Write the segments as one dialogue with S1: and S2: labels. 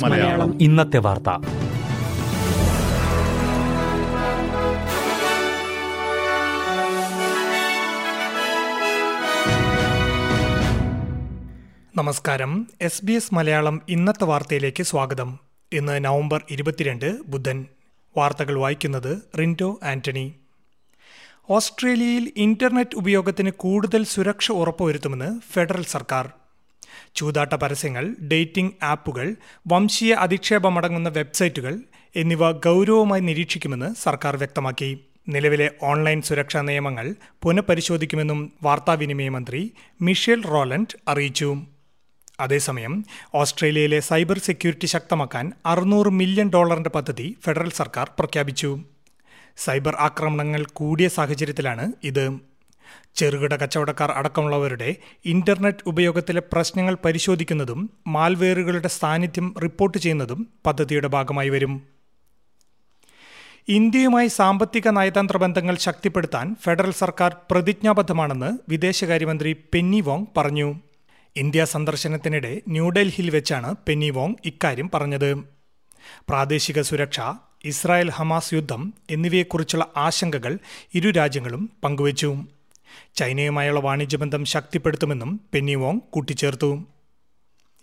S1: മലയാളം.
S2: ഇന്നത്തെ വാർത്ത.
S3: നമസ്കാരം. എസ് ബി എസ് മലയാളം ഇന്നത്തെ വാർത്തയിലേക്ക് സ്വാഗതം. ഇന്ന് നവംബർ ഇരുപത്തിരണ്ട് ബുധൻ. വാർത്തകൾ വായിക്കുന്നത് റിൻഡോ ആന്റണി. ഓസ്ട്രേലിയയിൽ ഇന്റർനെറ്റ് ഉപയോഗത്തിന് കൂടുതൽ സുരക്ഷ ഉറപ്പുവരുത്തുമെന്ന് ഫെഡറൽ സർക്കാർ. ചൂതാട്ട പരസ്യങ്ങൾ ഡേറ്റിംഗ് ആപ്പുകൾ വംശീയ അധിക്ഷേപമടങ്ങുന്ന വെബ്സൈറ്റുകൾ എന്നിവ ഗൗരവമായി നിരീക്ഷിക്കുമെന്ന് സർക്കാർ വ്യക്തമാക്കി. നിലവിലെ ഓൺലൈൻ സുരക്ഷാ നിയമങ്ങൾ പുനഃപരിശോധിക്കുമെന്നും വാർത്താവിനിമയ മന്ത്രി മിഷേൽ റോലൻഡ് അറിയിച്ചു. അതേസമയം ഓസ്ട്രേലിയയിലെ സൈബർ സെക്യൂരിറ്റി ശക്തമാക്കാൻ അറുന്നൂറ് മില്യൺ ഡോളറിന്റെ പദ്ധതി ഫെഡറൽ സർക്കാർ പ്രഖ്യാപിച്ചു. സൈബർ ആക്രമണങ്ങൾ കൂടിയ സാഹചര്യത്തിലാണ് ഇത്. ചെറുകിട കച്ചവടക്കാർ അടക്കമുള്ളവരുടെ ഇന്റർനെറ്റ് ഉപയോഗത്തിലെ പ്രശ്നങ്ങൾ പരിശോധിക്കുന്നതും മാൽവെയറുകളുടെ സാന്നിധ്യം റിപ്പോർട്ട് ചെയ്യുന്നതും പദ്ധതിയുടെ ഭാഗമായി വരും. ഇന്ത്യയുമായി സാമ്പത്തിക നയതന്ത്ര ബന്ധങ്ങൾ ശക്തിപ്പെടുത്താൻ ഫെഡറൽ സർക്കാർ പ്രതിജ്ഞാബദ്ധമാണെന്ന് വിദേശകാര്യമന്ത്രി പെന്നി വോങ് പറഞ്ഞു. ഇന്ത്യ സന്ദർശനത്തിനിടെ ന്യൂഡൽഹിയിൽ വെച്ചാണ് പെന്നി വോങ് ഇക്കാര്യം പറഞ്ഞത്. പ്രാദേശിക സുരക്ഷ ഇസ്രായേൽ ഹമാസ് യുദ്ധം എന്നിവയെക്കുറിച്ചുള്ള ആശങ്കകൾ ഇരു രാജ്യങ്ങളും പങ്കുവച്ചു. ചൈനയുമായുള്ള വാണിജ്യബന്ധം ശക്തിപ്പെടുത്തുമെന്നും പെന്നി വോങ് കൂട്ടിച്ചേർത്തു.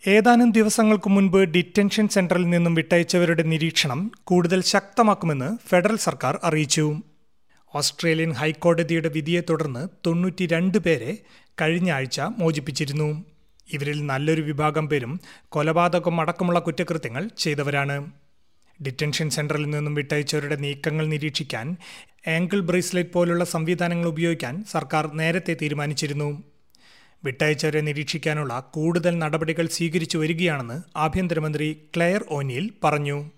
S3: ഏതാനും ദിവസങ്ങൾക്ക് മുൻപ് ഡിറ്റൻഷൻ സെന്ററിൽ നിന്നും വിട്ടയച്ചവരുടെ നിരീക്ഷണം കൂടുതൽ ശക്തമാക്കുമെന്ന് ഫെഡറൽ സർക്കാർ അറിയിച്ചു. ഓസ്ട്രേലിയൻ ഹൈക്കോടതിയുടെ വിധിയെ തുടർന്ന് തൊണ്ണൂറ്റി രണ്ട് പേരെ കഴിഞ്ഞ ആഴ്ച മോചിപ്പിച്ചിരുന്നു. ഇവരിൽ നല്ലൊരു വിഭാഗം പേരും കൊലപാതകം അടക്കമുള്ള കുറ്റകൃത്യങ്ങൾ ചെയ്തവരാണ്. ഡിറ്റൻഷൻ സെന്ററിൽ നിന്നും വിട്ടയച്ചവരുടെ നീക്കങ്ങൾ നിരീക്ഷിക്കാൻ ആങ്കിൾ ബ്രേസ്ലെറ്റ് പോലുള്ള സംവിധാനങ്ങൾ ഉപയോഗിക്കാൻ സർക്കാർ നേരത്തെ തീരുമാനിച്ചിരുന്നു. വിട്ടയച്ചവരെ നിരീക്ഷിക്കാനുള്ള കൂടുതൽ നടപടികൾ സ്വീകരിച്ചു വരികയാണെന്ന് ആഭ്യന്തരമന്ത്രി ക്ലെയർ ഓനിയിൽ പറഞ്ഞു.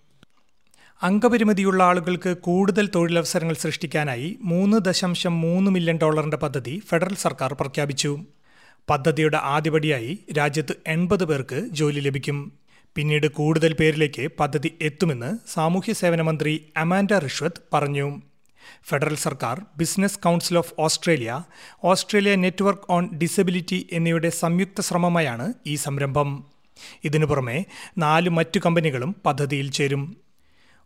S3: അംഗപരിമിതിയുള്ള ആളുകൾക്ക് കൂടുതൽ തൊഴിലവസരങ്ങൾ സൃഷ്ടിക്കാനായി മൂന്ന് ദശാംശം മൂന്ന് മില്യൺ ഡോളറിന്റെ പദ്ധതി ഫെഡറൽ സർക്കാർ പ്രഖ്യാപിച്ചു. പദ്ധതിയുടെ ആദ്യപടിയായി രാജ്യത്ത് എൺപത് പേർക്ക് ജോലി ലഭിക്കും. പിന്നീട് കൂടുതൽ പേരിലേക്ക് പദ്ധതി എത്തുമെന്ന് സാമൂഹ്യ സേവന മന്ത്രി അമാൻഡ റിഷ്വത്ത് പറഞ്ഞു. ഫെഡറൽ സർക്കാർ business council of Australia Australia network on disability എന്നിവയുടെ സംയുക്ത ശ്രമമായാണ് ഈ സംരംഭം. ഇതിനു പുറമെ നാല് മറ്റു കമ്പനികളും പദ്ധതിയിൽ ചേരും.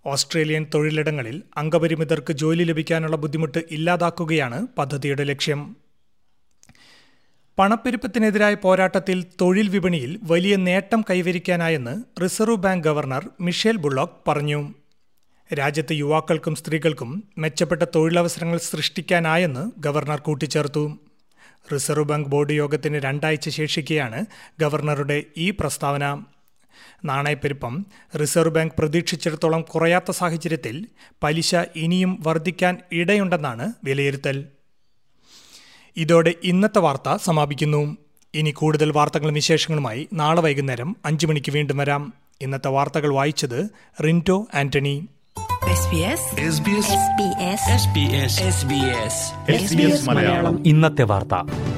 S3: ഓസ്ട്രേലിയൻ തൊഴിലിടങ്ങളിൽ അംഗപരിമിതർക്ക് ജോലി ലഭിക്കാനുള്ള ബുദ്ധിമുട്ട് ഇല്ലാതാക്കുകയാണ് പദ്ധതിയുടെ ലക്ഷ്യം. പണപ്പെരുപ്പത്തിനെതിരായ പോരാട്ടത്തിൽ തൊഴിൽ വിപണിയിൽ വലിയ നേട്ടം കൈവരിക്കാനായെന്ന് reserve bank governor Michelle Bullock പറഞ്ഞു. രാജ്യത്തെ യുവാക്കൾക്കും സ്ത്രീകൾക്കും മെച്ചപ്പെട്ട തൊഴിലവസരങ്ങൾ സൃഷ്ടിക്കാനായെന്ന് ഗവർണർ കൂട്ടിച്ചേർത്തു. റിസർവ് ബാങ്ക് ബോർഡ് യോഗത്തിന് രണ്ടാഴ്ച ശേഷിക്കെയാണ് ഗവർണറുടെ ഈ പ്രസ്താവന. നാണയപ്പെരുപ്പം റിസർവ് ബാങ്ക് പ്രതീക്ഷിച്ചിടത്തോളം കുറയാത്ത സാഹചര്യത്തിൽ പലിശ ഇനിയും വർദ്ധിക്കാൻ ഇടയുണ്ടെന്നാണ് വിലയിരുത്തൽ. ഇതോടെ ഇന്നത്തെ വാർത്ത സമാപിക്കുന്നു. ഇനി കൂടുതൽ വാർത്തകളും വിശേഷങ്ങളുമായി നാളെ വൈകുന്നേരം അഞ്ചു മണിക്ക് വീണ്ടും വരാം. ഇന്നത്തെ വാർത്തകൾ വായിച്ചത് റിന്റോ ആന്റണി.
S1: SBS
S2: ഇന്നത്തെ വാർത്ത.